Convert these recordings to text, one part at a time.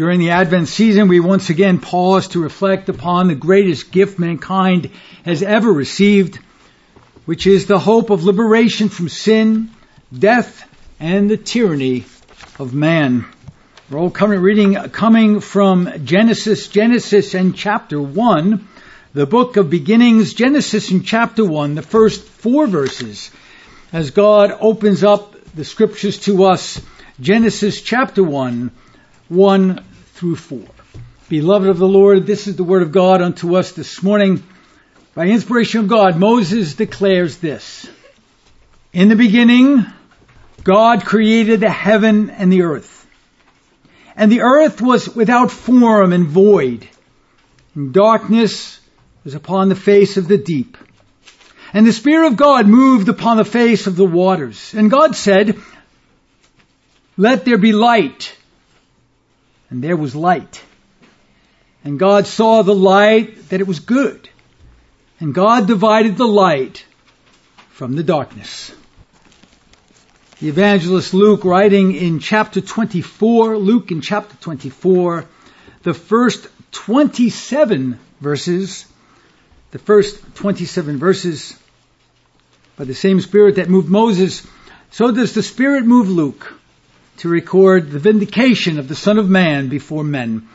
During the Advent season, we once again pause to reflect upon the greatest gift mankind has ever received, which is the hope of liberation from sin, death, and the tyranny of man. Roll current reading coming from Genesis, Genesis and chapter 1, the book of beginnings, Genesis in chapter 1, the first four verses, as God opens up the scriptures to us. Genesis chapter 1, 1 through 4. Beloved of the Lord, this is the word of God unto us this morning. By inspiration of God, Moses declares this. In the beginning, God created the heaven and the earth. And the earth was without form and void. And darkness was upon the face of the deep. And the Spirit of God moved upon the face of the waters. And God said, Let there be light and there was light. And God saw the light that it was good. And God divided the light from the darkness. The evangelist Luke writing in chapter 24, Luke in chapter 24, the first 27 verses, the first 27 verses, by the same Spirit that moved Moses, so does the Spirit move Luke to record the vindication of the Son of Man before men.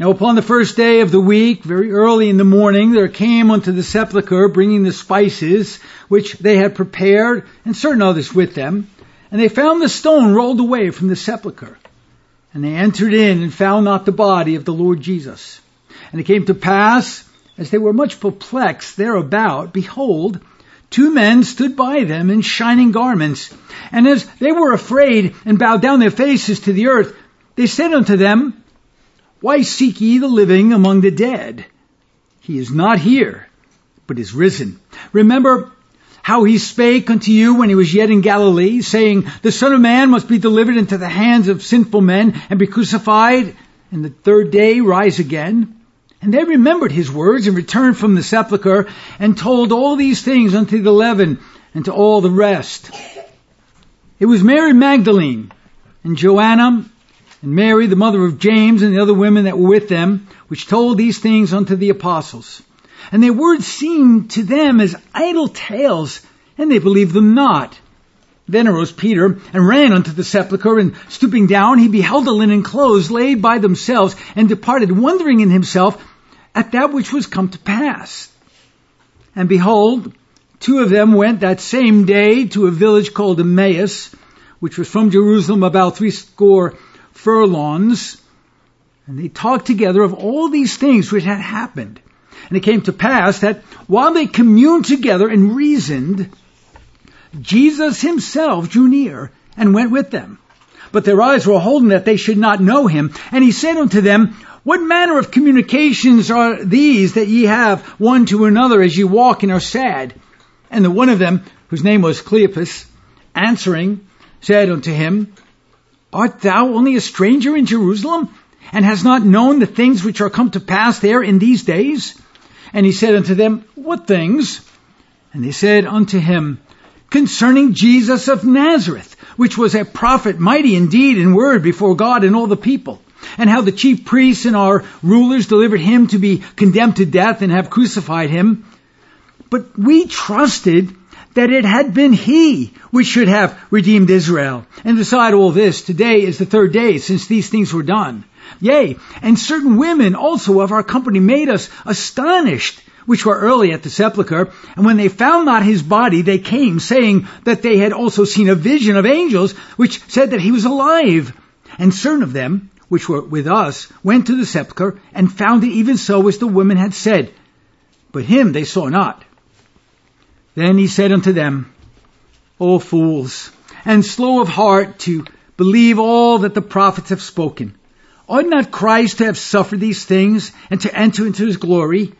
Now upon the first day of the week, very early in the morning, there came unto the sepulchre, bringing the spices which they had prepared, and certain others with them. And they found the stone rolled away from the sepulchre. And they entered in and found not the body of the Lord Jesus. And it came to pass, as they were much perplexed thereabout, behold, two men stood by them in shining garments, and as they were afraid and bowed down their faces to the earth, they said unto them, Why seek ye the living among the dead? He is not here, but is risen. Remember how he spake unto you when he was yet in Galilee, saying, The Son of Man must be delivered into the hands of sinful men and be crucified, and the third day rise again. And they remembered his words and returned from the sepulchre and told all these things unto the eleven and to all the rest. It was Mary Magdalene and Joanna and Mary, the mother of James, and the other women that were with them, which told these things unto the apostles. And their words seemed to them as idle tales, and they believed them not. Then arose Peter and ran unto the sepulchre, and stooping down, he beheld the linen clothes laid by themselves, and departed, wondering in himself at that which was come to pass. And behold, Two of them went that same day to a village called Emmaus, which was from Jerusalem about three score furlongs. And they talked together of all these things which had happened. And it came to pass that while they communed together and reasoned, Jesus himself drew near and went with them. But their eyes were holden that they should not know him. And he said unto them, What manner of communications are these that ye have one to another as ye walk and are sad? And the one of them, whose name was Cleopas, answering, said unto him, Art thou only a stranger in Jerusalem, and hast not known the things which are come to pass there in these days? And he said unto them, What things? And they said unto him, Concerning Jesus of Nazareth, which was a prophet mighty indeed in word before God and all the people, and how the chief priests and our rulers delivered him to be condemned to death and have crucified him. But we trusted that it had been He which should have redeemed Israel. And beside all this, today is the third day since these things were done. Yea, and certain women also of our company made us astonished, which were early at the sepulchre. And when they found not his body, they came, saying that they had also seen a vision of angels, which said that he was alive. And certain of them, which were with us, went to the sepulchre and found it even so as the women had said. But him they saw not. Then he said unto them, O fools, and slow of heart to believe all that the prophets have spoken. Ought not Christ to have suffered these things and to enter into his glory?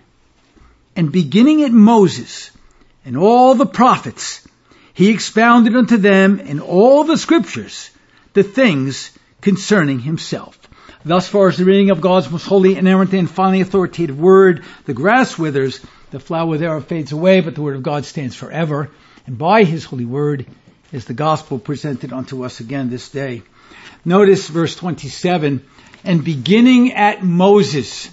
And beginning at Moses and all the prophets, he expounded unto them in all the scriptures the things concerning himself. Thus far as the reading of God's most holy, inerrant, and finally authoritative word, the grass withers, the flower thereof fades away, but the word of God stands forever. And by his holy word is the gospel presented unto us again this day. Notice verse 27. and beginning at Moses.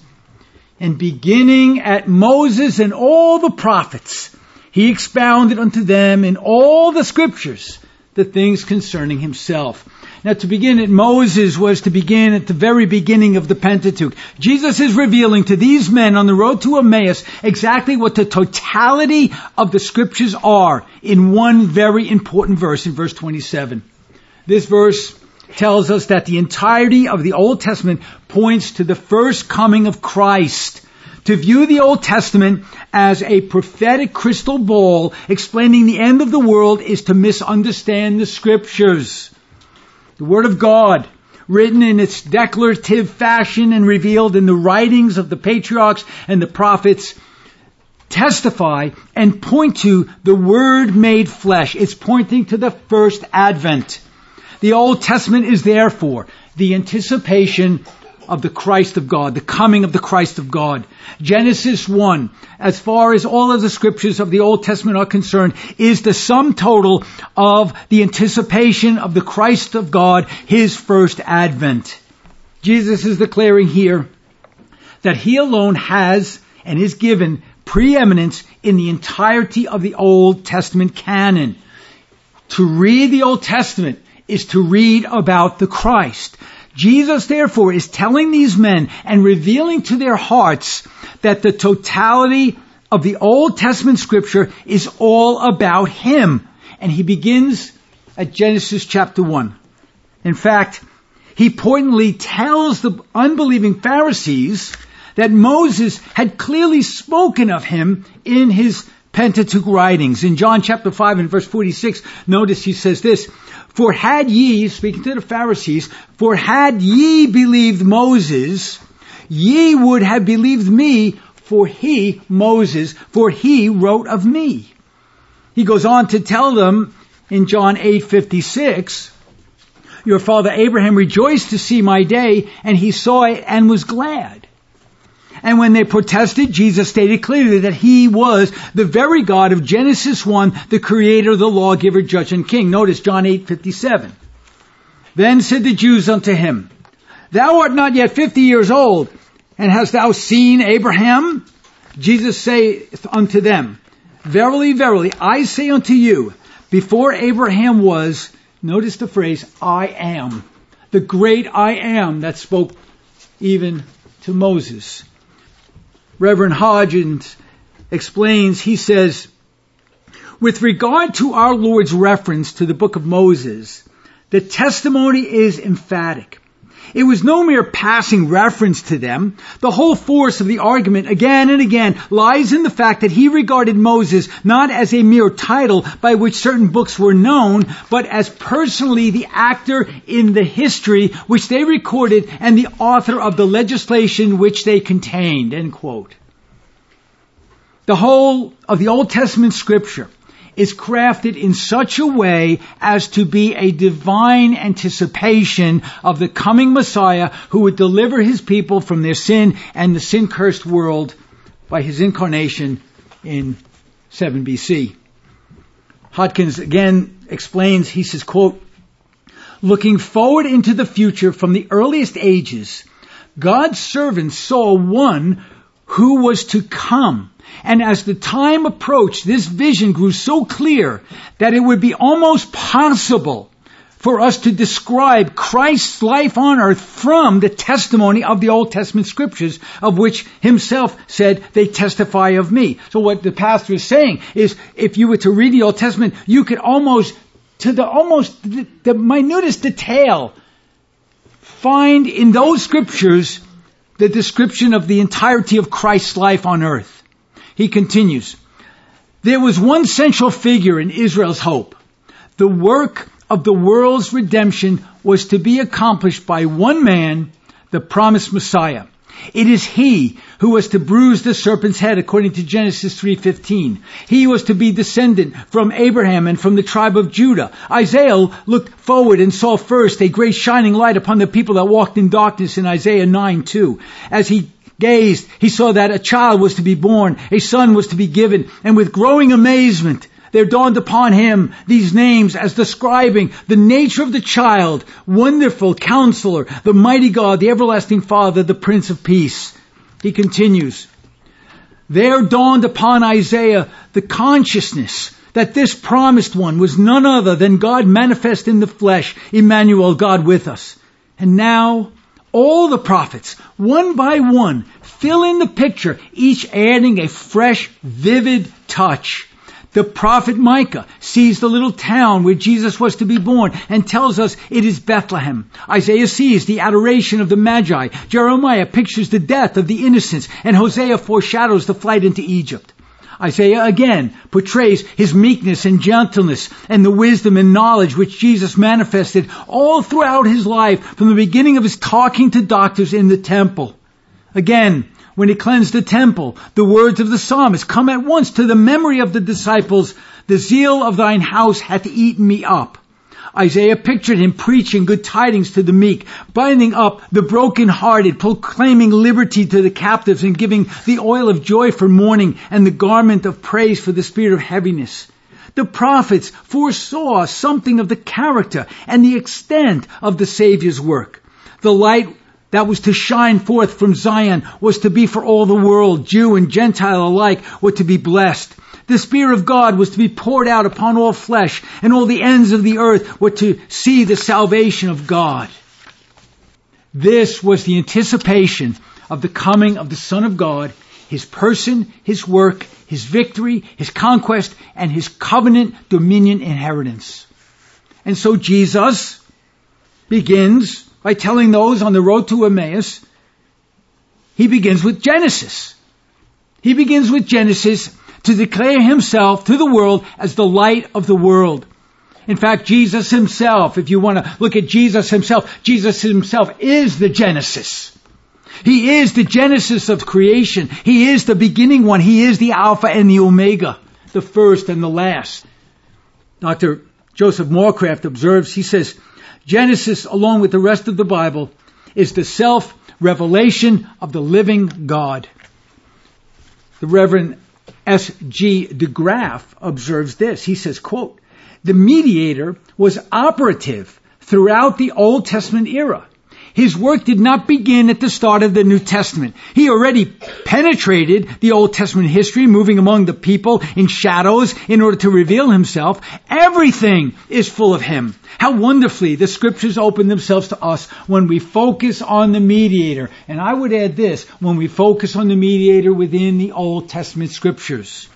And beginning at Moses and all the prophets, he expounded unto them in all the scriptures the things concerning himself. Now to begin at Moses was to begin at the very beginning of the Pentateuch. Jesus is revealing to these men on the road to Emmaus exactly what the totality of the scriptures are in one very important verse in verse 27. This verse tells us that the entirety of the Old Testament points to the first coming of Christ. To view the Old Testament as a prophetic crystal ball explaining the end of the world is to misunderstand the scriptures. The Word of God, written in its declarative fashion and revealed in the writings of the patriarchs and the prophets, testify and point to the Word made flesh. It's pointing to the first advent. The Old Testament is therefore the anticipation of the Christ of God, the coming of the Christ of God. Genesis 1, as far as all of the scriptures of the Old Testament are concerned, is the sum total of the anticipation of the Christ of God, His first advent. Jesus is declaring here that He alone has and is given preeminence in the entirety of the Old Testament canon. To read the Old Testament is to read about the Christ. Jesus therefore is telling these men and revealing to their hearts that the totality of the Old Testament scripture is all about Him. And he begins at Genesis chapter 1. In fact, he pointedly tells the unbelieving Pharisees that Moses had clearly spoken of him in his Pentateuch writings. In John chapter 5 and verse 46, notice he says this, For had ye, speaking to the Pharisees, for had ye believed Moses, ye would have believed me, for he, Moses, for he wrote of me. He goes on to tell them in John 8:56, your father Abraham rejoiced to see my day, and he saw it and was glad. And when they protested, Jesus stated clearly that he was the very God of Genesis 1, the creator, the lawgiver, judge, and king. Notice John 8, 57. Then said the Jews unto him, Thou art not yet fifty years old, and hast thou seen Abraham? Jesus saith unto them, Verily, verily, I say unto you, before Abraham was, notice the phrase, I am. The great I am that spoke even to Moses. Reverend Hodgins explains, he says, with regard to our Lord's reference to the book of Moses, the testimony is emphatic. It was no mere passing reference to them. The whole force of the argument again and again lies in the fact that he regarded Moses not as a mere title by which certain books were known, but as personally the actor in the history which they recorded and the author of the legislation which they contained. The whole of the Old Testament scripture is crafted in such a way as to be a divine anticipation of the coming Messiah who would deliver his people from their sin and the sin cursed world by his incarnation in 7 BC. Hodgins again explains, he says, quote, looking forward into the future from the earliest ages, God's servants saw one who was to come and as the time approached, this vision grew so clear that it would be almost possible for us to describe Christ's life on earth from the testimony of the Old Testament scriptures, of which himself said, they testify of me. So what the pastor is saying is, if you were to read the Old Testament, you could almost, to the almost, the, the minutest detail, find in those scriptures the description of the entirety of Christ's life on earth. He continues, there was one central figure in Israel's hope. The work of the world's redemption was to be accomplished by one man, the promised Messiah. It is he who was to bruise the serpent's head according to Genesis 3:15. He was to be descendant from Abraham and from the tribe of Judah. Isaiah looked forward and saw first a great shining light upon the people that walked in darkness in Isaiah 9:2. As he gazed, he saw that a child was to be born, a son was to be given, and with growing amazement, there dawned upon him these names as describing the nature of the child, wonderful counselor, the mighty God, the everlasting Father, the Prince of Peace. He continues, there dawned upon Isaiah the consciousness that this promised one was none other than God manifest in the flesh, Emmanuel, God with us. And now, all the prophets, one by one, fill in the picture, each adding a fresh, vivid touch. The prophet Micah sees the little town where Jesus was to be born and tells us it is Bethlehem. Isaiah sees the adoration of the Magi. Jeremiah pictures the death of the innocents and Hosea foreshadows the flight into Egypt. Isaiah again portrays his meekness and gentleness and the wisdom and knowledge which Jesus manifested all throughout his life from the beginning of his talking to doctors in the temple. Again, when he cleansed the temple, the words of the psalmist come at once to the memory of the disciples, the zeal of thine house hath eaten me up. Isaiah pictured him preaching good tidings to the meek, binding up the brokenhearted, proclaiming liberty to the captives, and giving the oil of joy for mourning and the garment of praise for the spirit of heaviness. The prophets foresaw something of the character and the extent of the Savior's work. The light that was to shine forth from Zion was to be for all the world, Jew and Gentile alike, were to be blessed. The Spirit of God was to be poured out upon all flesh, and all the ends of the earth were to see the salvation of God. This was the anticipation of the coming of the Son of God, His person, His work, His victory, His conquest, and His covenant dominion inheritance. And so Jesus begins by telling those on the road to Emmaus, he begins with Genesis. He begins with Genesis to declare himself to the world as the light of the world. In fact, Jesus himself, if you want to look at Jesus himself, Jesus himself is the Genesis. He is the Genesis of creation. He is the beginning one. He is the Alpha and the Omega, the first and the last. Dr. Joseph Morecraft observes, he says, Genesis, along with the rest of the Bible, is the self-revelation of the living God. The Reverend S. G. De Graaf observes this. He says, quote, the mediator was operative throughout the Old Testament era. His work did not begin at the start of the New Testament. He already penetrated the Old Testament history, moving among the people in shadows in order to reveal himself. Everything is full of him. How wonderfully the scriptures open themselves to us when we focus on the mediator. And I would add this, when we focus on the mediator within the Old Testament scriptures.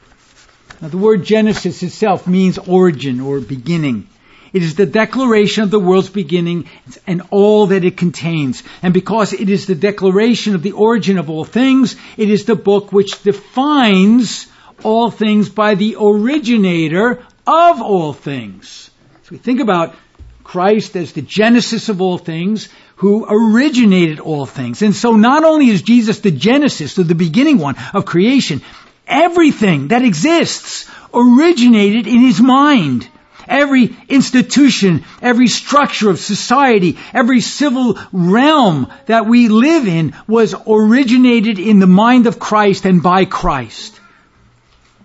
Now the word Genesis itself means origin or beginning. It is the declaration of the world's beginning and all that it contains. And because it is the declaration of the origin of all things, it is the book which defines all things by the originator of all things. So we think about Christ as the genesis of all things, who originated all things. And so not only is Jesus the genesis, or the beginning one of creation, everything that exists originated in his mind. Every institution, every structure of society, every civil realm that we live in was originated in the mind of Christ and by Christ.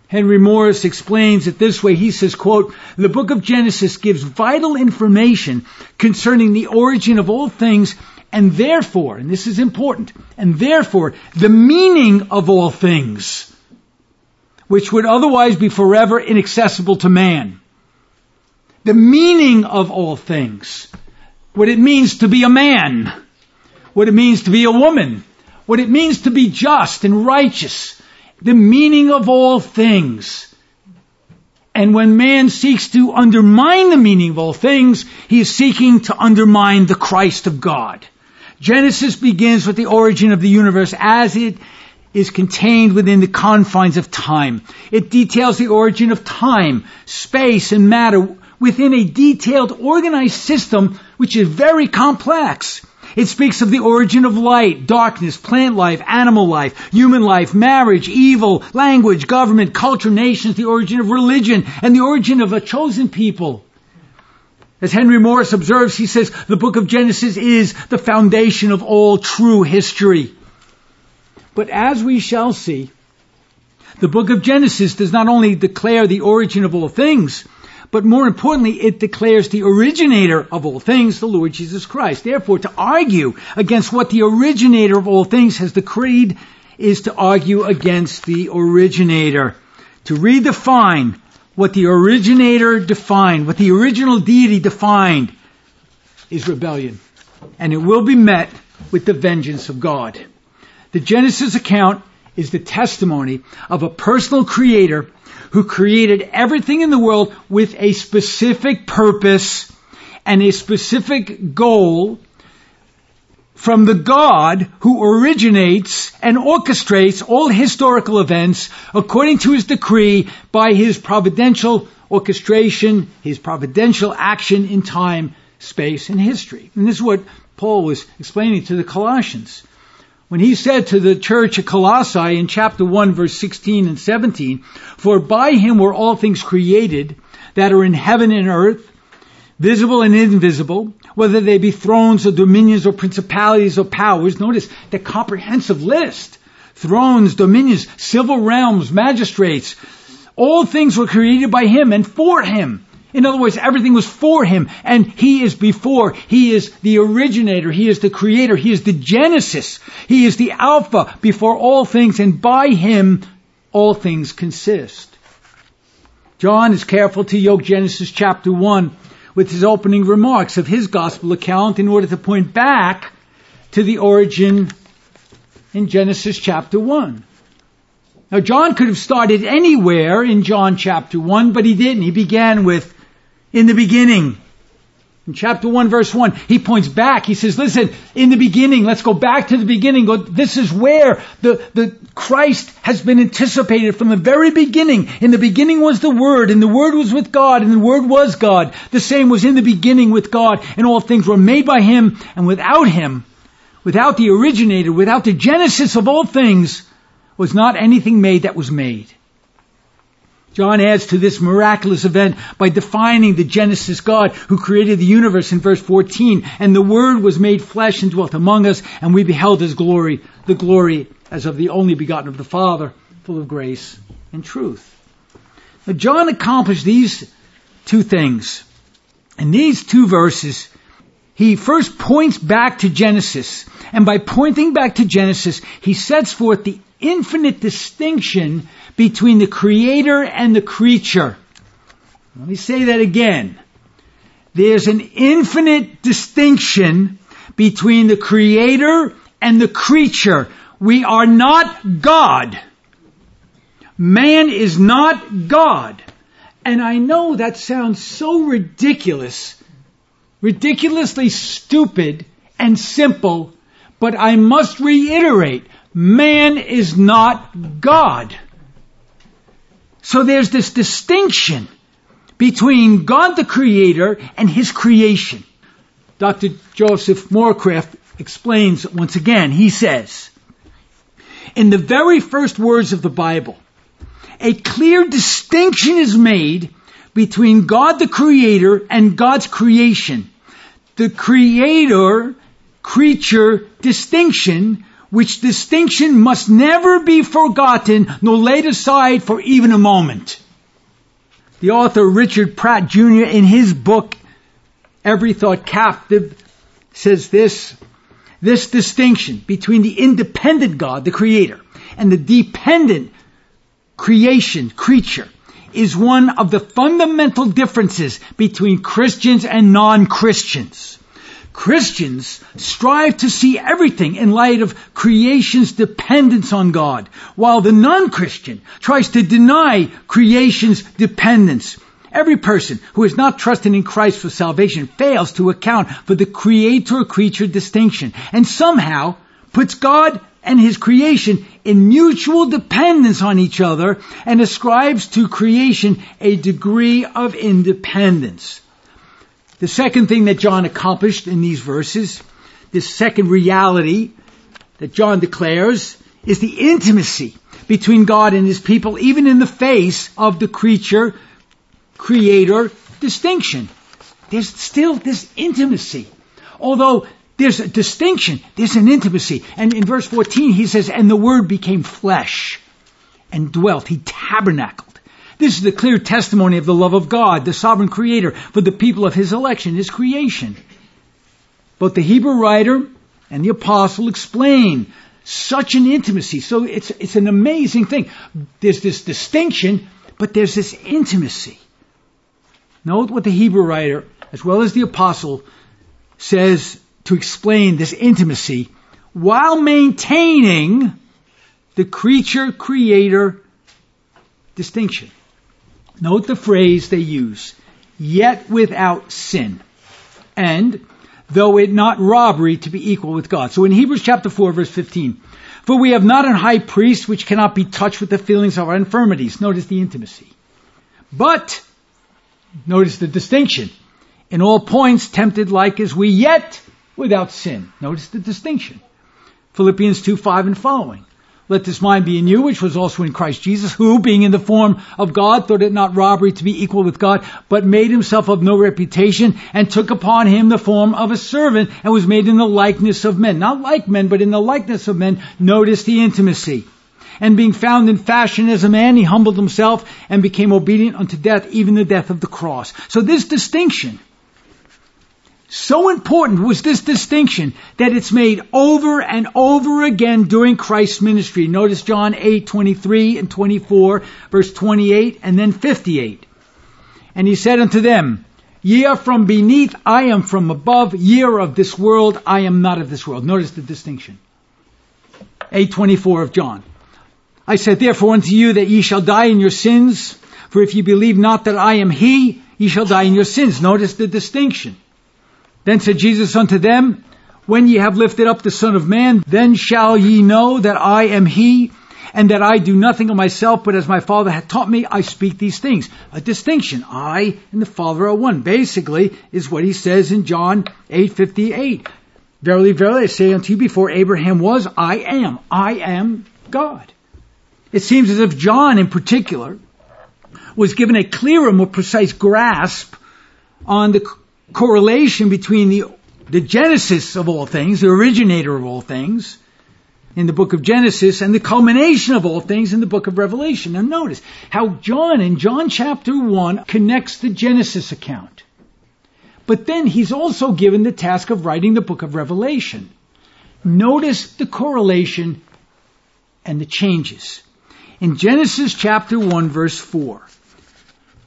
Henry Morris explains it this way. He says, quote, the book of Genesis gives vital information concerning the origin of all things and therefore, and this is important, and therefore the meaning of all things, which would otherwise be forever inaccessible to man the meaning of all things, what it means to be a man, what it means to be a woman, what it means to be just and righteous, the meaning of all things. And when man seeks to undermine the meaning of all things, he is seeking to undermine the Christ of God. Genesis begins with the origin of the universe as it is contained within the confines of time. It details the origin of time, space, and matter within a detailed, organized system which is very complex. It speaks of the origin of light, darkness, plant life, animal life, human life, marriage, evil, language, government, culture, nations, the origin of religion, and the origin of a chosen people. As Henry Morris observes, he says, the book of Genesis is the foundation of all true history. But as we shall see, The book of Genesis does not only declare the origin of all things, but more importantly, it declares the originator of all things, the Lord Jesus Christ. Therefore, to argue against what the originator of all things has decreed is to argue against the originator. To redefine what the originator defined, what the original deity defined, is rebellion. And it will be met with the vengeance of God. The Genesis account is the testimony of a personal creator who created everything in the world with a specific purpose and a specific goal from the God who originates and orchestrates all historical events according to his decree by his providential orchestration, his providential action in time, space, and history. And this is what Paul was explaining to the Colossians. When he said to the church at Colossae in chapter 1 verse 16 and 17, For by him were all things created that are in heaven and earth, visible and invisible, whether they be thrones or dominions or principalities or powers. Notice the comprehensive list. Thrones, dominions, civil realms, magistrates. All things were created by him and for him. In other words, everything was for him and he is before. He is the originator. He is the creator. He is the genesis. He is the alpha before all things and by him all things consist. John is careful to yoke Genesis chapter 1 with his opening remarks of his gospel account in order to point back to the origin in Genesis chapter 1. Now John could have started anywhere in John chapter 1, but he didn't. He began with in the beginning. In chapter 1 verse 1, he points back. He says, listen, in the beginning, let's go back to the beginning. This is where the, the Christ has been anticipated from the very beginning. In the beginning was the Word, and the Word was with God, and the Word was God. The same was in the beginning with God, and all things were made by Him, and without Him, without the originator, without the genesis of all things, was not anything made that was made. John adds to this miraculous event by defining the Genesis God who created the universe in verse 14. And the Word was made flesh and dwelt among us, and we beheld His glory, the glory as of the only begotten of the Father, full of grace and truth. Now, John accomplished these two things. In these two verses, he first points back to Genesis. And by pointing back to Genesis, he sets forth the infinite distinction between the creator and the creature. Let me say that again. There's an infinite distinction between the creator and the creature. We are not God. Man is not God. And I know that sounds so ridiculous, ridiculously stupid and simple, but I must reiterate, man is not God. So there's this distinction between God the Creator and His creation. Dr. Joseph Morecraft explains once again, he says, in the very first words of the Bible, a clear distinction is made between God the Creator and God's creation. The Creator creature distinction which distinction must never be forgotten nor laid aside for even a moment. The author Richard Pratt Jr. in his book, Every Thought Captive, says this, this distinction between the independent God, the creator, and the dependent creation, creature, is one of the fundamental differences between Christians and non-Christians. Christians strive to see everything in light of creation's dependence on God, while the non-Christian tries to deny creation's dependence. Every person who is not trusting in Christ for salvation fails to account for the creator-creature distinction and somehow puts God and his creation in mutual dependence on each other and ascribes to creation a degree of independence. The second thing that John accomplished in these verses, this second reality that John declares, is the intimacy between God and his people, even in the face of the creature creator distinction. There's still this intimacy. Although there's a distinction, there's an intimacy. And in verse 14 he says, and the word became flesh and dwelt. He tabernacled. This is the clear testimony of the love of God, the sovereign creator, for the people of his election, his creation. Both the Hebrew writer and the apostle explain such an intimacy. So it's, it's an amazing thing. There's this distinction, but there's this intimacy. Note what the Hebrew writer, as well as the apostle, says to explain this intimacy while maintaining the creature creator distinction. Note the phrase they use, yet without sin. And though it not robbery to be equal with God. So in Hebrews chapter 4 verse 15, for we have not an high priest which cannot be touched with the feelings of our infirmities. Notice the intimacy. But, notice the distinction. In all points tempted like as we, yet without sin. Notice the distinction. Philippians 2, 5 and following. Let this mind be in you, which was also in Christ Jesus, who, being in the form of God, thought it not robbery to be equal with God, but made himself of no reputation, and took upon him the form of a servant, and was made in the likeness of men. Not like men, but in the likeness of men. Notice the intimacy. And being found in fashion as a man, he humbled himself and became obedient unto death, even the death of the cross. So this distinction so important was this distinction that it's made over and over again during Christ's ministry. Notice John 8, 23 and 24, verse 28 and then 58. And he said unto them, Ye are from beneath, I am from above, ye are of this world, I am not of this world. Notice the distinction. 824 of John. I said therefore unto you that ye shall die in your sins, for if ye believe not that I am he, ye shall die in your sins. Notice the distinction. Then said Jesus unto them, When ye have lifted up the Son of Man, then shall ye know that I am He, and that I do nothing of myself, but as my Father hath taught me, I speak these things. A distinction. I and the Father are one. Basically, is what he says in John 8:58. Verily, verily, I say unto you, before Abraham was, I am. I am God. It seems as if John, in particular, was given a clearer, more precise grasp on the correlation between the, the genesis of all things, the originator of all things, in the book of Genesis and the culmination of all things in the book of Revelation. Now notice how John in John chapter 1 connects the Genesis account. But then he's also given the task of writing the book of Revelation. Notice the correlation and the changes. In Genesis chapter 1 verse 4,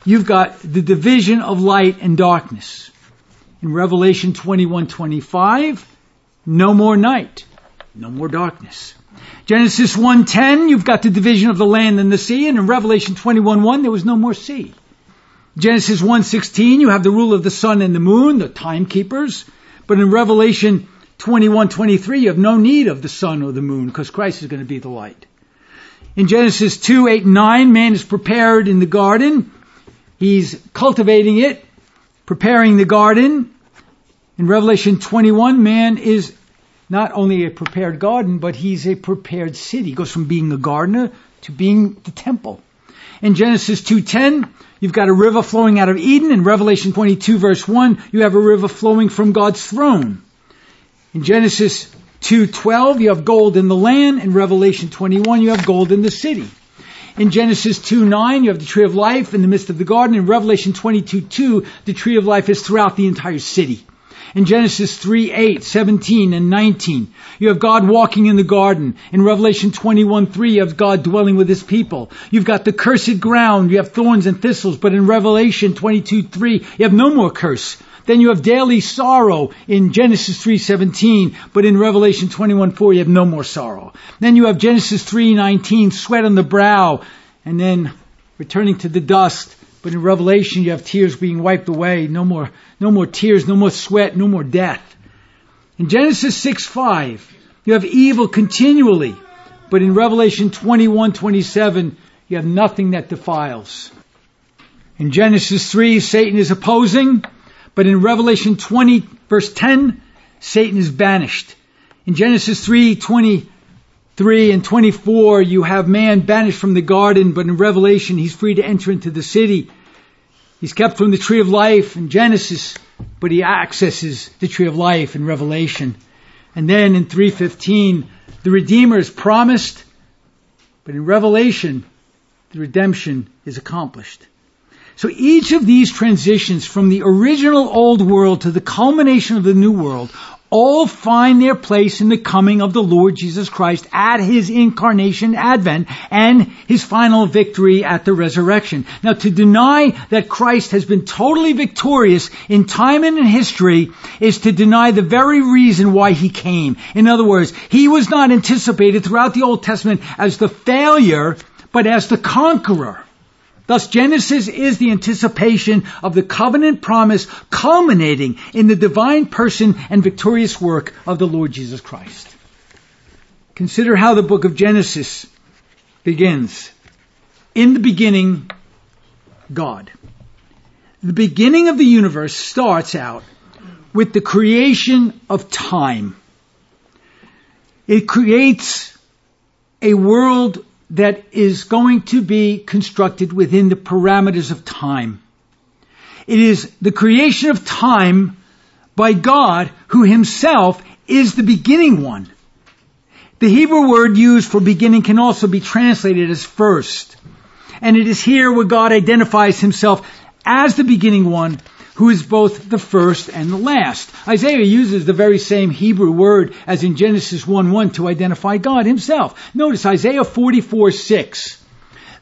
you've got the division of light and darkness. In Revelation 21:25, no more night, no more darkness. Genesis 1:10, you've got the division of the land and the sea, and in Revelation 21:1, there was no more sea. Genesis 1:16, you have the rule of the sun and the moon, the timekeepers, but in Revelation 21:23, you have no need of the sun or the moon because Christ is going to be the light. In Genesis 2, 8, 9, man is prepared in the garden. He's cultivating it preparing the garden. In Revelation 21, man is not only a prepared garden, but he's a prepared city. He goes from being a gardener to being the temple. In Genesis 2:10, you've got a river flowing out of Eden. In Revelation 22 verse 1, you have a river flowing from God's throne. In Genesis 2:12, you have gold in the land. In Revelation 21, you have gold in the city. In Genesis 2 9, you have the tree of life in the midst of the garden. In Revelation 22 2, the tree of life is throughout the entire city. In Genesis 3 8, 17, and 19, you have God walking in the garden. In Revelation 21 3, you have God dwelling with his people. You've got the cursed ground, you have thorns and thistles, but in Revelation 22 3, you have no more curse. Then you have daily sorrow in Genesis 3:17, but in Revelation 21:4 you have no more sorrow. Then you have Genesis 3:19, sweat on the brow, and then returning to the dust. But in Revelation you have tears being wiped away, no more, no more tears, no more sweat, no more death. In Genesis 6:5 you have evil continually, but in Revelation 21:27 you have nothing that defiles. In Genesis 3 Satan is opposing. But in Revelation 20 verse 10, Satan is banished. In Genesis 3, 23 and 24, you have man banished from the garden, but in Revelation, he's free to enter into the city. He's kept from the tree of life in Genesis, but he accesses the tree of life in Revelation. And then in 315, the Redeemer is promised, but in Revelation, the redemption is accomplished. So each of these transitions from the original old world to the culmination of the new world all find their place in the coming of the Lord Jesus Christ at his incarnation advent and his final victory at the resurrection. Now to deny that Christ has been totally victorious in time and in history is to deny the very reason why he came. In other words, he was not anticipated throughout the Old Testament as the failure, but as the conqueror. Thus Genesis is the anticipation of the covenant promise culminating in the divine person and victorious work of the Lord Jesus Christ. Consider how the book of Genesis begins. In the beginning, God. The beginning of the universe starts out with the creation of time. It creates a world that is going to be constructed within the parameters of time. It is the creation of time by God who himself is the beginning one. The Hebrew word used for beginning can also be translated as first. And it is here where God identifies himself as the beginning one who is both the first and the last. Isaiah uses the very same Hebrew word as in Genesis 1-1 to identify God himself. Notice Isaiah 44, 6.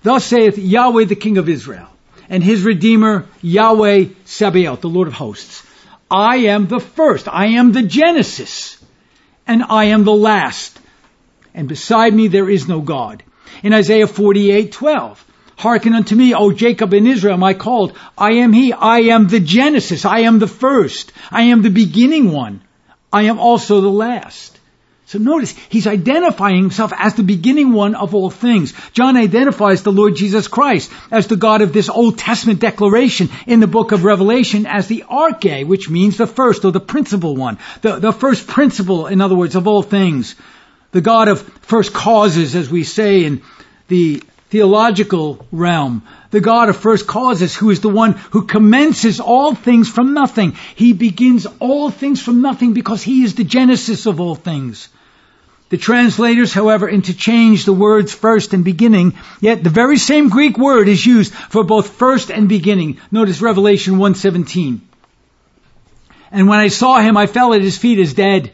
Thus saith Yahweh the King of Israel, and his Redeemer Yahweh Sabaoth, the Lord of hosts. I am the first, I am the Genesis, and I am the last. And beside me there is no God. In Isaiah 48, 12. Hearken unto me, O Jacob and Israel, I called. I am he. I am the Genesis. I am the first. I am the beginning one. I am also the last. So notice, he's identifying himself as the beginning one of all things. John identifies the Lord Jesus Christ as the God of this Old Testament declaration in the book of Revelation as the arche, which means the first or the principal one. The, the first principle, in other words, of all things. The God of first causes, as we say in the theological realm. The God of first causes, who is the one who commences all things from nothing. He begins all things from nothing because he is the genesis of all things. The translators, however, interchange the words first and beginning, yet the very same Greek word is used for both first and beginning. Notice Revelation 1.17. And when I saw him, I fell at his feet as dead.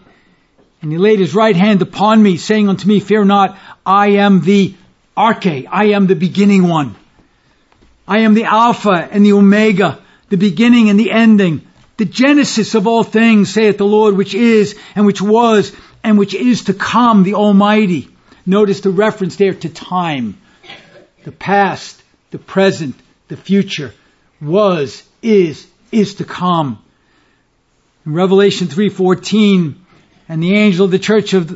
And he laid his right hand upon me, saying unto me, Fear not, I am the Arche, I am the beginning one. I am the Alpha and the Omega, the beginning and the ending, the genesis of all things, saith the Lord, which is and which was and which is to come, the Almighty. Notice the reference there to time. The past, the present, the future, was, is, is to come. In Revelation 3.14, and the angel of the church of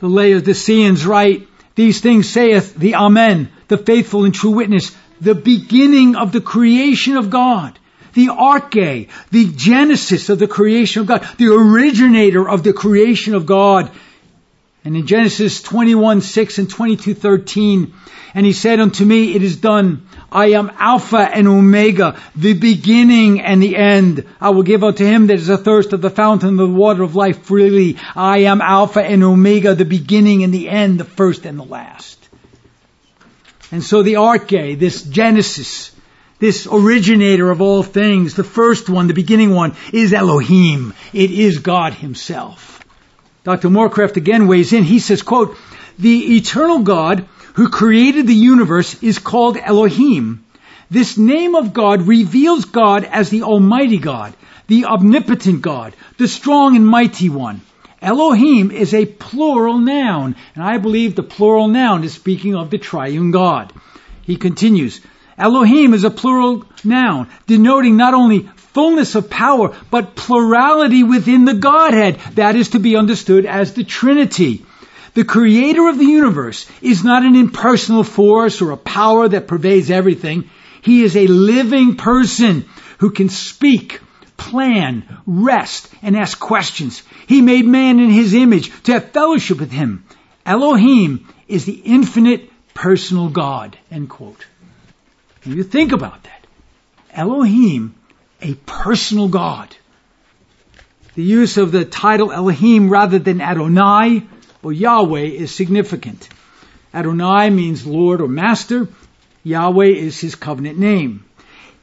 the Laodiceans write, these things saith the Amen, the faithful and true witness, the beginning of the creation of God, the arche, the genesis of the creation of God, the originator of the creation of God. And in Genesis 21, 6 and 22, 13, and he said unto me, it is done. I am Alpha and Omega, the beginning and the end. I will give unto him that is athirst of the fountain of the water of life freely. I am Alpha and Omega, the beginning and the end, the first and the last. And so the arche, this Genesis, this originator of all things, the first one, the beginning one, is Elohim. It is God himself. Dr. Morecraft again weighs in. He says, quote, the eternal God who created the universe is called Elohim. This name of God reveals God as the Almighty God, the omnipotent God, the strong and mighty one. Elohim is a plural noun, and I believe the plural noun is speaking of the triune God. He continues, Elohim is a plural noun, denoting not only fullness of power, but plurality within the Godhead. That is to be understood as the Trinity. The creator of the universe is not an impersonal force or a power that pervades everything. He is a living person who can speak, plan, rest, and ask questions. He made man in his image to have fellowship with him. Elohim is the infinite personal God. End quote. You think about that, Elohim, a personal God. The use of the title Elohim rather than Adonai or Yahweh is significant. Adonai means Lord or Master. Yahweh is his covenant name.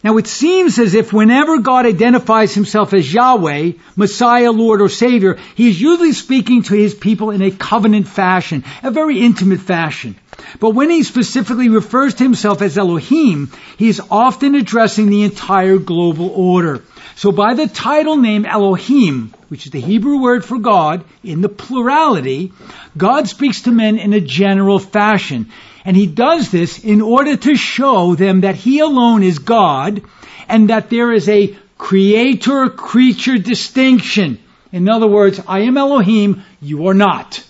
Now it seems as if whenever God identifies himself as Yahweh, Messiah, Lord, or Savior, he is usually speaking to his people in a covenant fashion, a very intimate fashion. But when he specifically refers to himself as Elohim, he is often addressing the entire global order. So by the title name Elohim, which is the Hebrew word for God, in the plurality, God speaks to men in a general fashion. And he does this in order to show them that he alone is God and that there is a creator creature distinction. In other words, I am Elohim, you are not.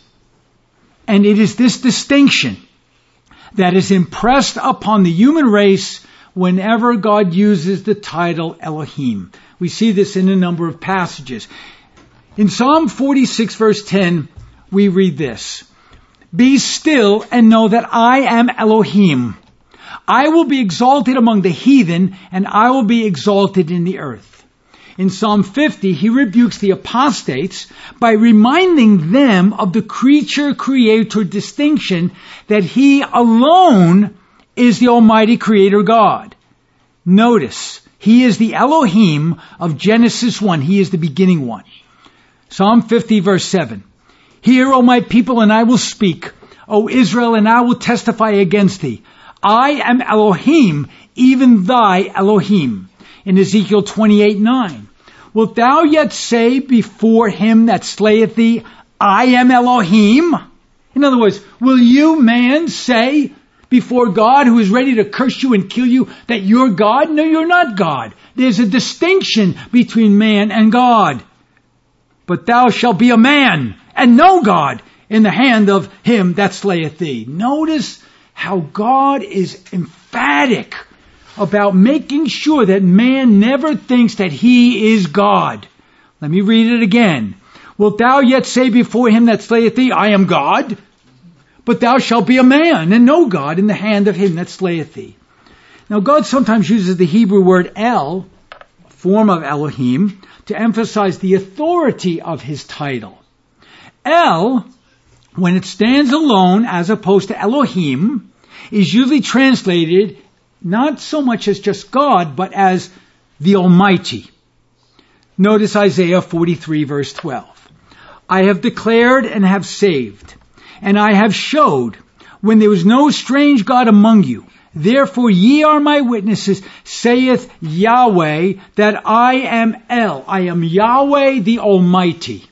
And it is this distinction that is impressed upon the human race whenever God uses the title Elohim. We see this in a number of passages. In Psalm 46 verse 10, we read this. Be still and know that I am Elohim. I will be exalted among the heathen and I will be exalted in the earth. In Psalm 50, he rebukes the apostates by reminding them of the creature creator distinction that he alone is the Almighty Creator God. Notice, he is the Elohim of Genesis 1. He is the beginning one. Psalm 50 verse 7. Hear, O my people, and I will speak. O Israel, and I will testify against thee. I am Elohim, even thy Elohim. In Ezekiel 28, 9. Wilt thou yet say before him that slayeth thee, I am Elohim? In other words, will you, man, say before God who is ready to curse you and kill you that you're God? No, you're not God. There's a distinction between man and God. But thou shalt be a man and no God in the hand of him that slayeth thee. Notice how God is emphatic about making sure that man never thinks that he is God. Let me read it again. Wilt thou yet say before him that slayeth thee, I am God? But thou shalt be a man and no God in the hand of him that slayeth thee. Now God sometimes uses the Hebrew word El, form of Elohim, to emphasize the authority of his title. El, when it stands alone as opposed to Elohim, is usually translated not so much as just God, but as the Almighty. Notice Isaiah 43 verse 12. I have declared and have saved, and I have showed when there was no strange God among you. Therefore ye are my witnesses, saith Yahweh, that I am El. I am Yahweh the Almighty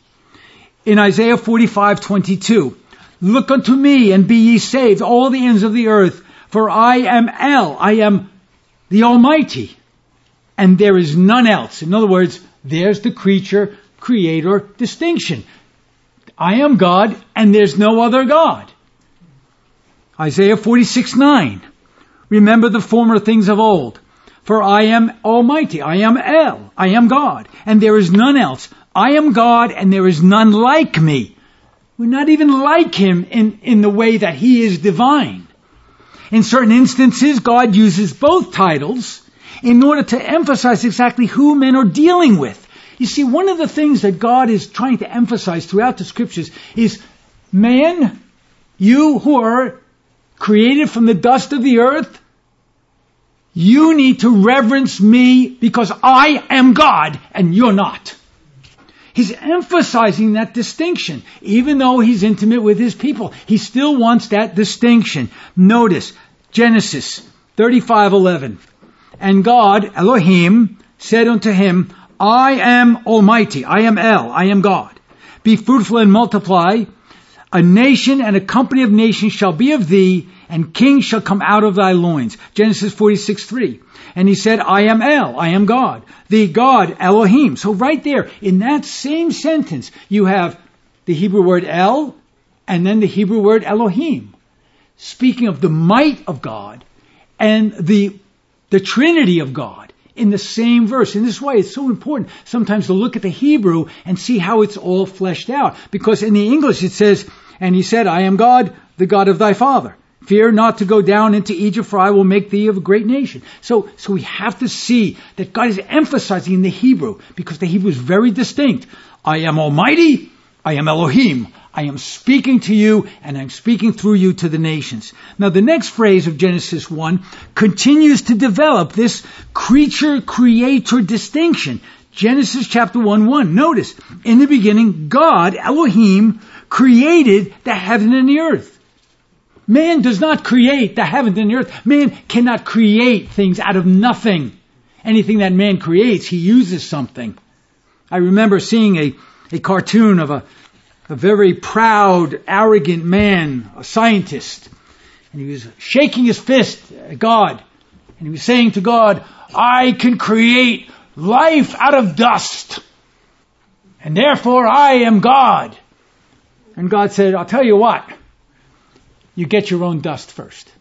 in Isaiah 45:22. Look unto me and be ye saved, all the ends of the earth, for I am El, I am the Almighty, and there is none else. In other words, there's the creature creator distinction. I am God, and there's no other God. Isaiah 46:9. Remember the former things of old. For I am Almighty, I am El, I am God, and there is none else. I am God and there is none like me. We're not even like him in, in the way that he is divine. In certain instances, God uses both titles in order to emphasize exactly who men are dealing with. You see, one of the things that God is trying to emphasize throughout the scriptures is man, you who are created from the dust of the earth, you need to reverence me because I am God and you're not. He's emphasizing that distinction. Even though he's intimate with his people, he still wants that distinction. Notice, Genesis 35:11. And God, Elohim, said unto him, I am Almighty, I am El, I am God. Be fruitful and multiply. A nation and a company of nations shall be of thee, and kings shall come out of thy loins. Genesis 46, 3. And he said, I am El, I am God. The God, Elohim. So right there, in that same sentence, you have the Hebrew word El, and then the Hebrew word Elohim. Speaking of the might of God, and the, the Trinity of God in the same verse. And this is why it's so important sometimes to look at the Hebrew and see how it's all fleshed out. Because in the English it says, and he said, I am God, the God of thy father. Fear not to go down into Egypt, for I will make thee of a great nation. So, so we have to see that God is emphasizing in the Hebrew, because the Hebrew is very distinct. I am Almighty, I am Elohim. I am speaking to you and I'm speaking through you to the nations. Now the next phrase of Genesis 1 continues to develop this creature creator distinction. Genesis chapter 1 1. Notice, in the beginning, God, Elohim, created the heaven and the earth. Man does not create the heavens and the earth. Man cannot create things out of nothing. Anything that man creates, he uses something. I remember seeing a, a cartoon of a, a very proud, arrogant man, a scientist, and he was shaking his fist at God, and he was saying to God, I can create life out of dust, and therefore I am God. And God said, I'll tell you what, you get your own dust first.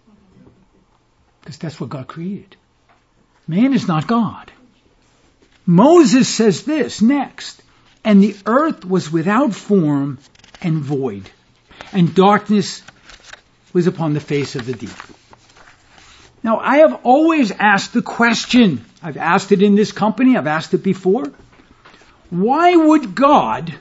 Because that's what God created. Man is not God. Moses says this next, and the earth was without form and void, and darkness was upon the face of the deep. Now, I have always asked the question, I've asked it in this company, I've asked it before. Why would God,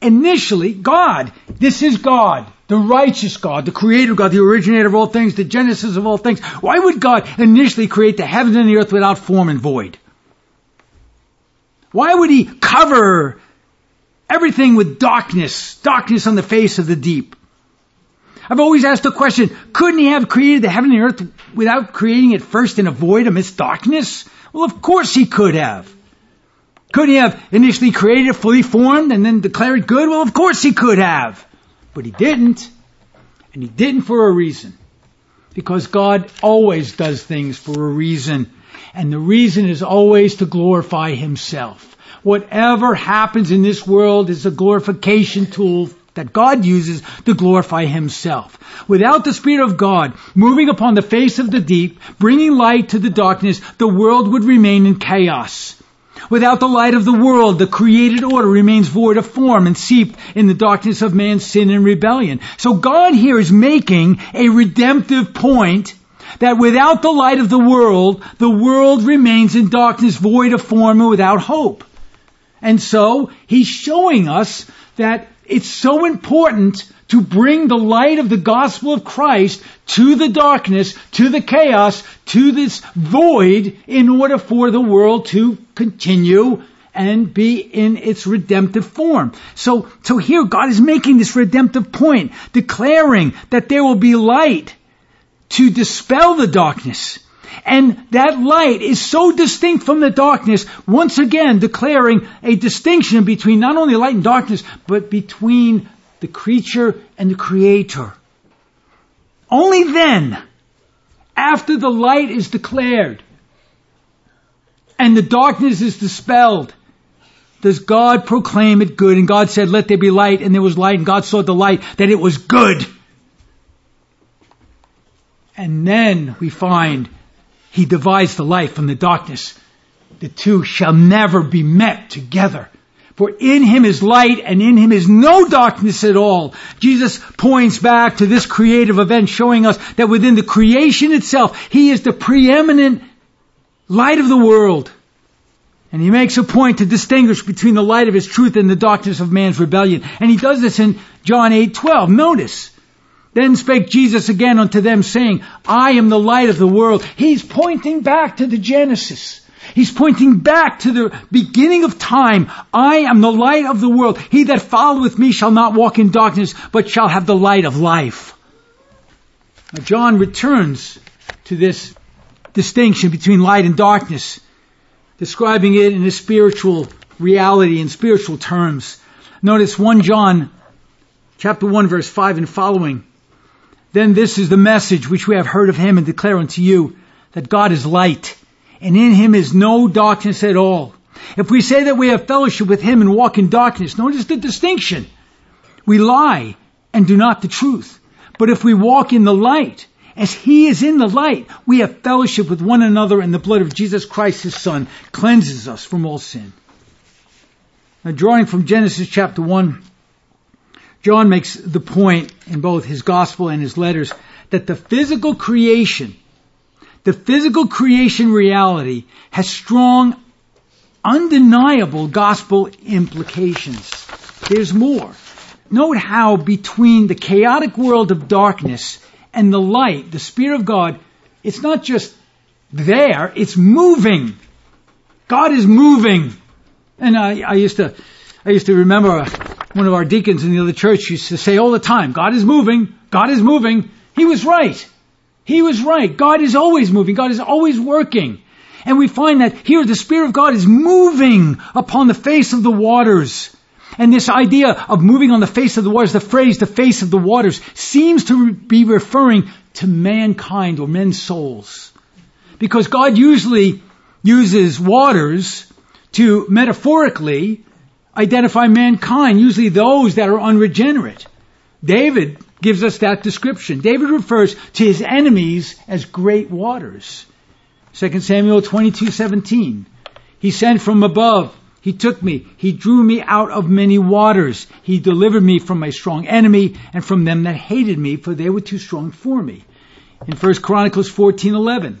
initially, God, this is God, the righteous God, the creator God, the originator of all things, the genesis of all things. Why would God initially create the heavens and the earth without form and void? Why would he cover everything with darkness, darkness on the face of the deep? I've always asked the question, couldn't he have created the heaven and the earth without creating it first in a void amidst darkness? Well, of course he could have. Could he have initially created it fully formed and then declared it good? Well, of course he could have. But he didn't. And he didn't for a reason. Because God always does things for a reason. And the reason is always to glorify himself. Whatever happens in this world is a glorification tool that God uses to glorify himself. Without the Spirit of God moving upon the face of the deep, bringing light to the darkness, the world would remain in chaos. Without the light of the world, the created order remains void of form and seeped in the darkness of man's sin and rebellion. So God here is making a redemptive point that without the light of the world, the world remains in darkness, void of form and without hope. And so he's showing us that it's so important to bring the light of the gospel of Christ to the darkness, to the chaos, to this void in order for the world to continue and be in its redemptive form. So, so here God is making this redemptive point, declaring that there will be light to dispel the darkness. And that light is so distinct from the darkness, once again declaring a distinction between not only light and darkness, but between the creature and the creator. Only then, after the light is declared and the darkness is dispelled, does God proclaim it good. And God said, let there be light, and there was light, and God saw the light, that it was good. And then we find he divides the light from the darkness. The two shall never be met together. For in him is light and in him is no darkness at all. Jesus points back to this creative event showing us that within the creation itself, he is the preeminent light of the world. And he makes a point to distinguish between the light of his truth and the darkness of man's rebellion. And he does this in John 8, 12. Notice. Then spake Jesus again unto them saying, I am the light of the world. He's pointing back to the Genesis. He's pointing back to the beginning of time. I am the light of the world. He that followeth me shall not walk in darkness, but shall have the light of life. Now John returns to this distinction between light and darkness, describing it in a spiritual reality in spiritual terms. Notice 1 John chapter 1 verse 5 and following. Then this is the message which we have heard of him and declare unto you that God is light and in him is no darkness at all. If we say that we have fellowship with him and walk in darkness, notice the distinction. We lie and do not the truth. But if we walk in the light, as he is in the light, we have fellowship with one another and the blood of Jesus Christ his son cleanses us from all sin. Now drawing from Genesis chapter 1, John makes the point in both his gospel and his letters that the physical creation the physical creation reality has strong, undeniable gospel implications. There's more. note how between the chaotic world of darkness and the light, the Spirit of God, it's not just there, it's moving. God is moving. And I, I used to, I used to remember one of our deacons in the other church used to say all the time, God is moving, God is moving. He was right. He was right. God is always moving. God is always working. And we find that here the Spirit of God is moving upon the face of the waters. And this idea of moving on the face of the waters, the phrase the face of the waters, seems to be referring to mankind or men's souls. Because God usually uses waters to metaphorically identify mankind, usually those that are unregenerate. David gives us that description. David refers to his enemies as great waters. 2 Samuel 22:17. He sent from above. He took me. He drew me out of many waters. He delivered me from my strong enemy and from them that hated me, for they were too strong for me. In 1 Chronicles 14:11.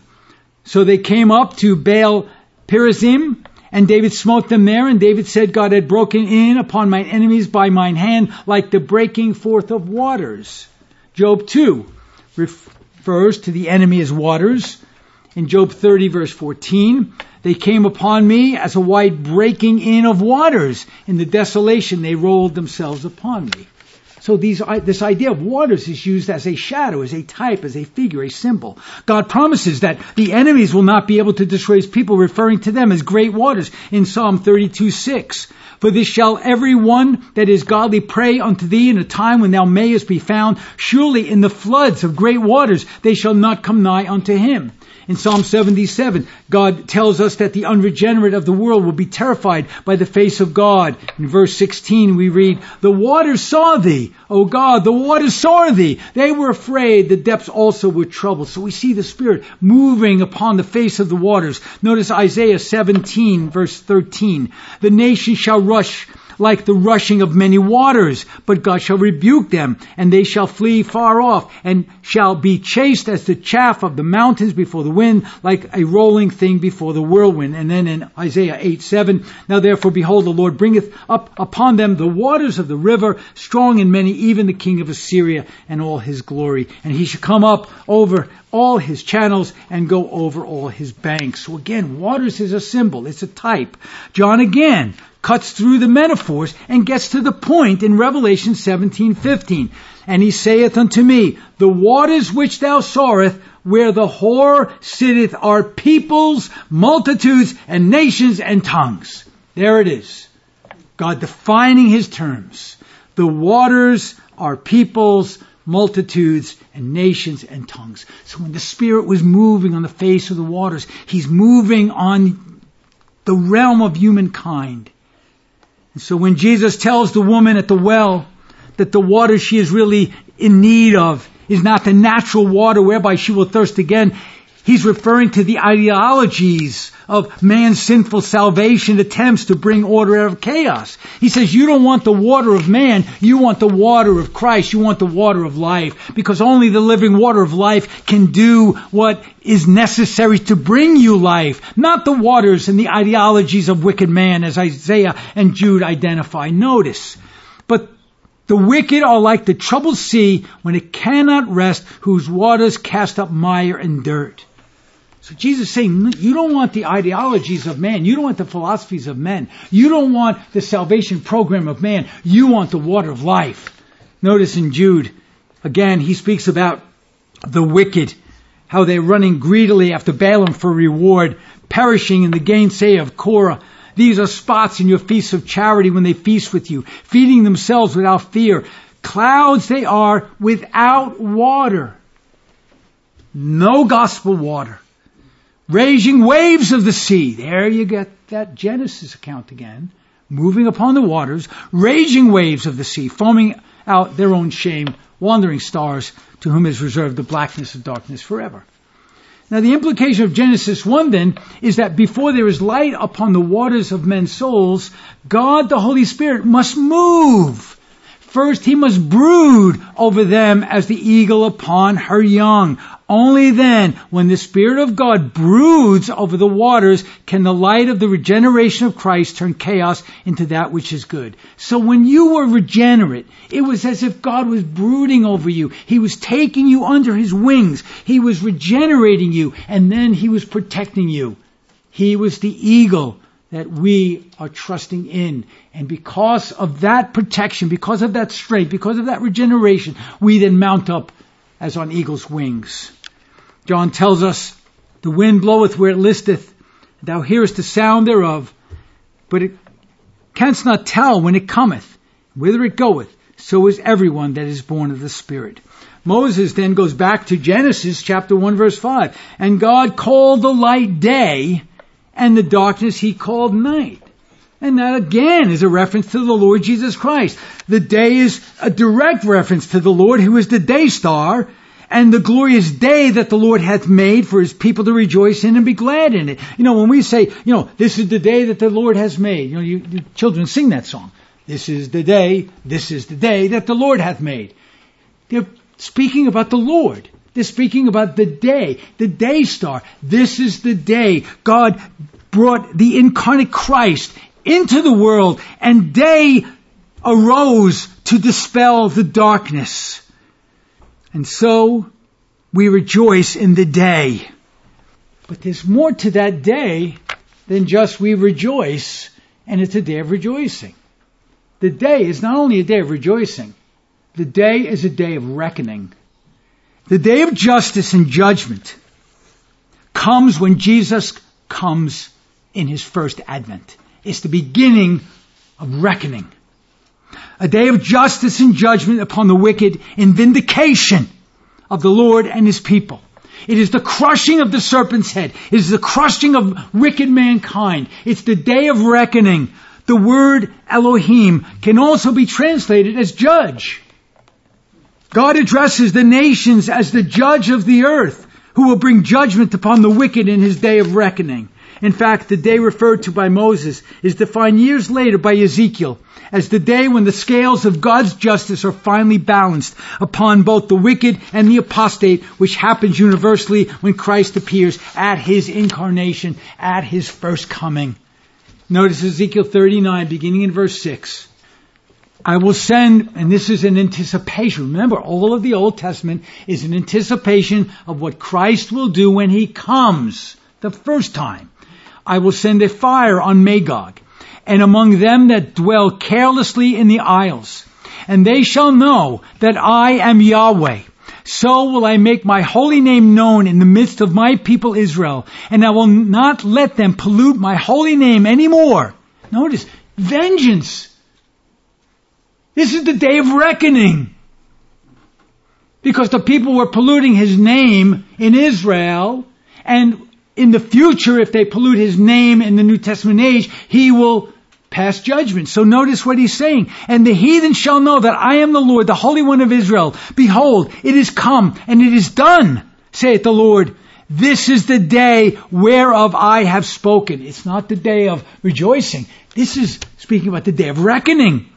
So they came up to Baal Perazim, and David smote them there, and David said, God had broken in upon mine enemies by mine hand, like the breaking forth of waters. Job 2 refers to the enemy as waters. In Job 30 verse 14, they came upon me as a wide breaking in of waters. In the desolation they rolled themselves upon me. So these, this idea of waters is used as a shadow, as a type, as a figure, a symbol. God promises that the enemies will not be able to destroy his people, referring to them as great waters in Psalm 32, 6. For this shall every one that is godly pray unto thee in a time when thou mayest be found. Surely in the floods of great waters they shall not come nigh unto him. In Psalm 77, God tells us that the unregenerate of the world will be terrified by the face of God. In verse 16 we read, The waters saw thee, O God, the waters saw thee. They were afraid, the depths also were troubled. So we see the Spirit moving upon the face of the waters. Notice Isaiah 17 verse 13. The nations shall rush like the rushing of many waters, but God shall rebuke them, and they shall flee far off, and shall be chased as the chaff of the mountains before the wind, like a rolling thing before the whirlwind. And then in Isaiah 8, 7, Now therefore behold, the Lord bringeth up upon them the waters of the river, strong and many, even the king of Assyria and all his glory. And he shall come up over all his channels and go over all his banks. So again, waters is a symbol, it's a type. John again cuts through the metaphors and gets to the point in Revelation 17:15. And he saith unto me, The waters which thou sawest, where the whore sitteth, are peoples, multitudes, and nations and tongues. There it is. God defining his terms. The waters are peoples, multitudes, and nations and tongues. So when the Spirit was moving on the face of the waters, He's moving on the realm of humankind. And so when Jesus tells the woman at the well that the water she is really in need of is not the natural water whereby she will thirst again, he's referring to the ideologies of man's sinful salvation attempts to bring order out of chaos. He says, you don't want the water of man, you want the water of Christ, you want the water of life, because only the living water of life can do what is necessary to bring you life, not the waters and the ideologies of wicked man as Isaiah and Jude identify. Notice, but the wicked are like the troubled sea when it cannot rest, whose waters cast up mire and dirt. So Jesus is saying, you don't want the ideologies of man. You don't want the philosophies of men. You don't want the salvation program of man. You want the water of life. Notice in Jude, again, he speaks about the wicked, how they're running greedily after Balaam for reward, perishing in the gainsay of Korah. These are spots in your feasts of charity when they feast with you, feeding themselves without fear. Clouds they are without water. No gospel water raging waves of the sea. There you get that Genesis account again. Moving upon the waters, raging waves of the sea, foaming out their own shame, wandering stars to whom is reserved the blackness of darkness forever. Now the implication of Genesis 1 then is that before there is light upon the waters of men's souls, God the Holy Spirit must move First he must brood over them as the eagle upon her young. Only then, when the Spirit of God broods over the waters, can the light of the regeneration of Christ turn chaos into that which is good. So when you were regenerate, it was as if God was brooding over you. He was taking you under His wings. He was regenerating you, and then He was protecting you. He was the eagle that we are trusting in. And because of that protection, because of that strength, because of that regeneration, we then mount up as on eagle's wings. John tells us, the wind bloweth where it listeth, thou hearest the sound thereof, but it canst not tell when it cometh, whither it goeth. So is everyone that is born of the Spirit. Moses then goes back to Genesis chapter 1 verse 5. And God called the light day, and the darkness he called night. And that again is a reference to the Lord Jesus Christ. The day is a direct reference to the Lord who is the day star, and the glorious day that the Lord hath made for his people to rejoice in and be glad in it. You know, when we say, you know, this is the day that the Lord has made, you know, you, you children sing that song. This is the day, this is the day that the Lord hath made. They're speaking about the Lord. They're speaking about the day, the day star. This is the day God brought the incarnate Christ into the world and day arose to dispel the darkness. And so we rejoice in the day. But there's more to that day than just we rejoice, and it's a day of rejoicing. The day is not only a day of rejoicing, the day is a day of reckoning. The day of justice and judgment comes when Jesus comes in his first advent. It's the beginning of reckoning a day of justice and judgment upon the wicked in vindication of the Lord and his people. It is the crushing of the serpent's head. It is the crushing of wicked mankind. It's the day of reckoning. The word Elohim can also be translated as judge. God addresses the nations as the judge of the earth who will bring judgment upon the wicked in his day of reckoning. In fact, the day referred to by Moses is defined years later by Ezekiel as the day when the scales of God's justice are finally balanced upon both the wicked and the apostate, which happens universally when Christ appears at his incarnation, at his first coming. Notice Ezekiel 39, beginning in verse 6. I will send, and this is an anticipation. Remember, all of the Old Testament is an anticipation of what Christ will do when he comes the first time. I will send a fire on Magog and among them that dwell carelessly in the isles. And they shall know that I am Yahweh. So will I make my holy name known in the midst of my people Israel, and I will not let them pollute my holy name anymore. Notice, vengeance. This is the day of reckoning. Because the people were polluting his name in Israel, and in the future, if they pollute his name in the New Testament age, he will pass judgment. So notice what he's saying. And the heathen shall know that I am the Lord, the Holy One of Israel. Behold, it is come and it is done, saith the Lord. This is the day whereof I have spoken. It's not the day of rejoicing. This is speaking about the day of reckoning.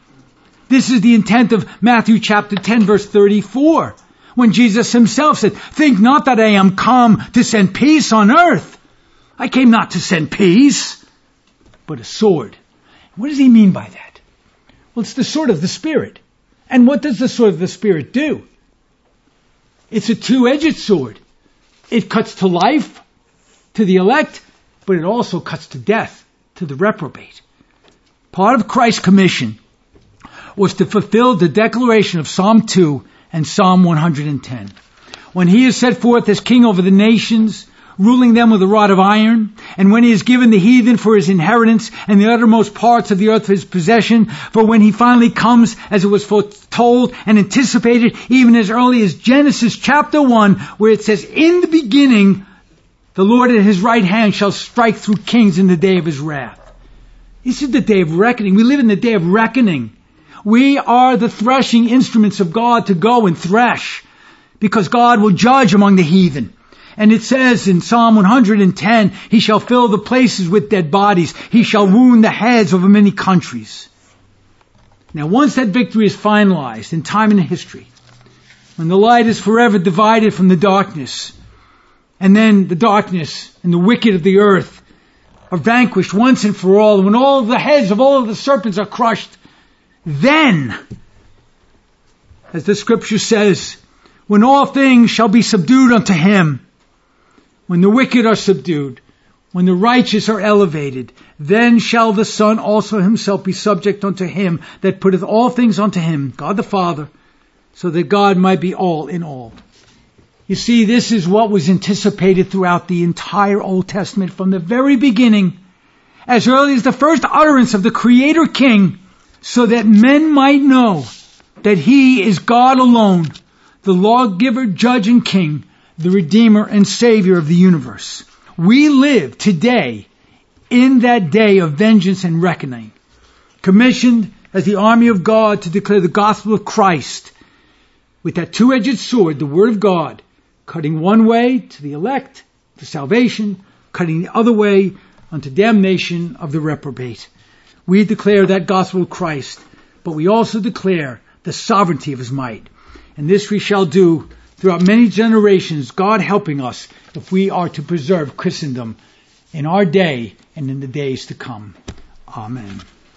This is the intent of Matthew chapter 10 verse 34. When Jesus himself said, think not that I am come to send peace on earth. I came not to send peace, but a sword. What does he mean by that? Well, it's the sword of the Spirit. And what does the sword of the Spirit do? It's a two-edged sword. It cuts to life, to the elect, but it also cuts to death, to the reprobate. Part of Christ's commission was to fulfill the declaration of Psalm 2 and Psalm 110. When he is set forth as king over the nations, ruling them with a rod of iron, and when he has given the heathen for his inheritance and the uttermost parts of the earth for his possession, for when he finally comes, as it was foretold and anticipated even as early as Genesis chapter 1, where it says, In the beginning, the Lord at his right hand shall strike through kings in the day of his wrath. This is the day of reckoning. We live in the day of reckoning. We are the threshing instruments of God to go and thresh because God will judge among the heathen. And it says in Psalm 110, He shall fill the places with dead bodies. He shall wound the heads over many countries. Now once that victory is finalized in time and history, when the light is forever divided from the darkness, and then the darkness and the wicked of the earth are vanquished once and for all, when all the heads of all of the serpents are crushed, then, as the scripture says, when all things shall be subdued unto him, when the wicked are subdued, when the righteous are elevated, then shall the Son also himself be subject unto him that putteth all things unto him, God the Father, so that God might be all in all. You see, this is what was anticipated throughout the entire Old Testament from the very beginning, as early as the first utterance of the Creator King, so that men might know that He is God alone, the lawgiver, judge, and king, the Redeemer and Savior of the universe. We live today in that day of vengeance and reckoning, commissioned as the army of God to declare the gospel of Christ with that two-edged sword, the word of God, cutting one way to the elect, to salvation, cutting the other way unto damnation of the reprobate. We declare that gospel of Christ, but we also declare the sovereignty of his might. And this we shall do throughout many generations, God helping us if we are to preserve Christendom in our day and in the days to come. Amen.